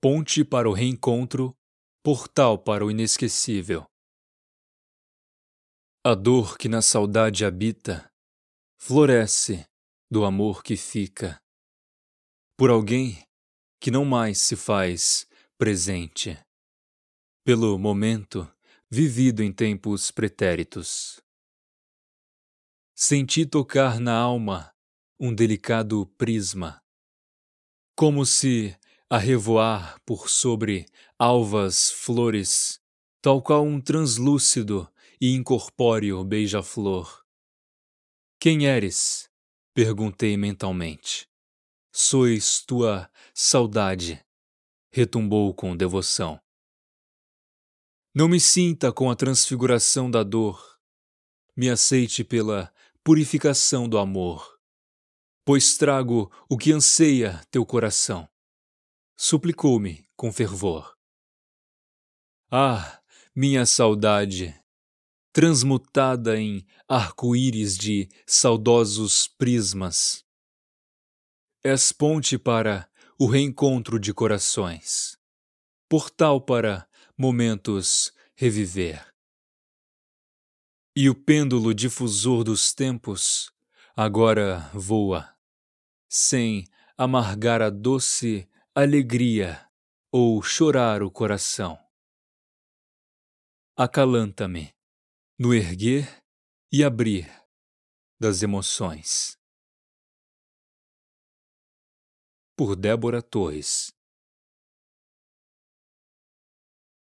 ponte para o reencontro, portal para o inesquecível. A dor que na saudade habita floresce do amor que fica por alguém que não mais se faz presente, pelo momento vivido em tempos pretéritos. Senti tocar na alma um delicado prisma, como se a revoar por sobre alvas flores, tal qual um translúcido e incorpóreo beija-flor. Quem eres? perguntei mentalmente. Sois tua saudade, retumbou com devoção. Não me sinta com a transfiguração da dor, me aceite pela purificação do amor, pois trago o que anseia teu coração suplicou-me com fervor. Ah, minha saudade, transmutada em arco-íris de saudosos prismas. És ponte para o reencontro de corações, portal para momentos reviver. E o pêndulo difusor dos tempos agora voa, sem amargar a doce alegria ou chorar o coração. Acalanta-me no erguer e abrir das emoções. Por Débora Torres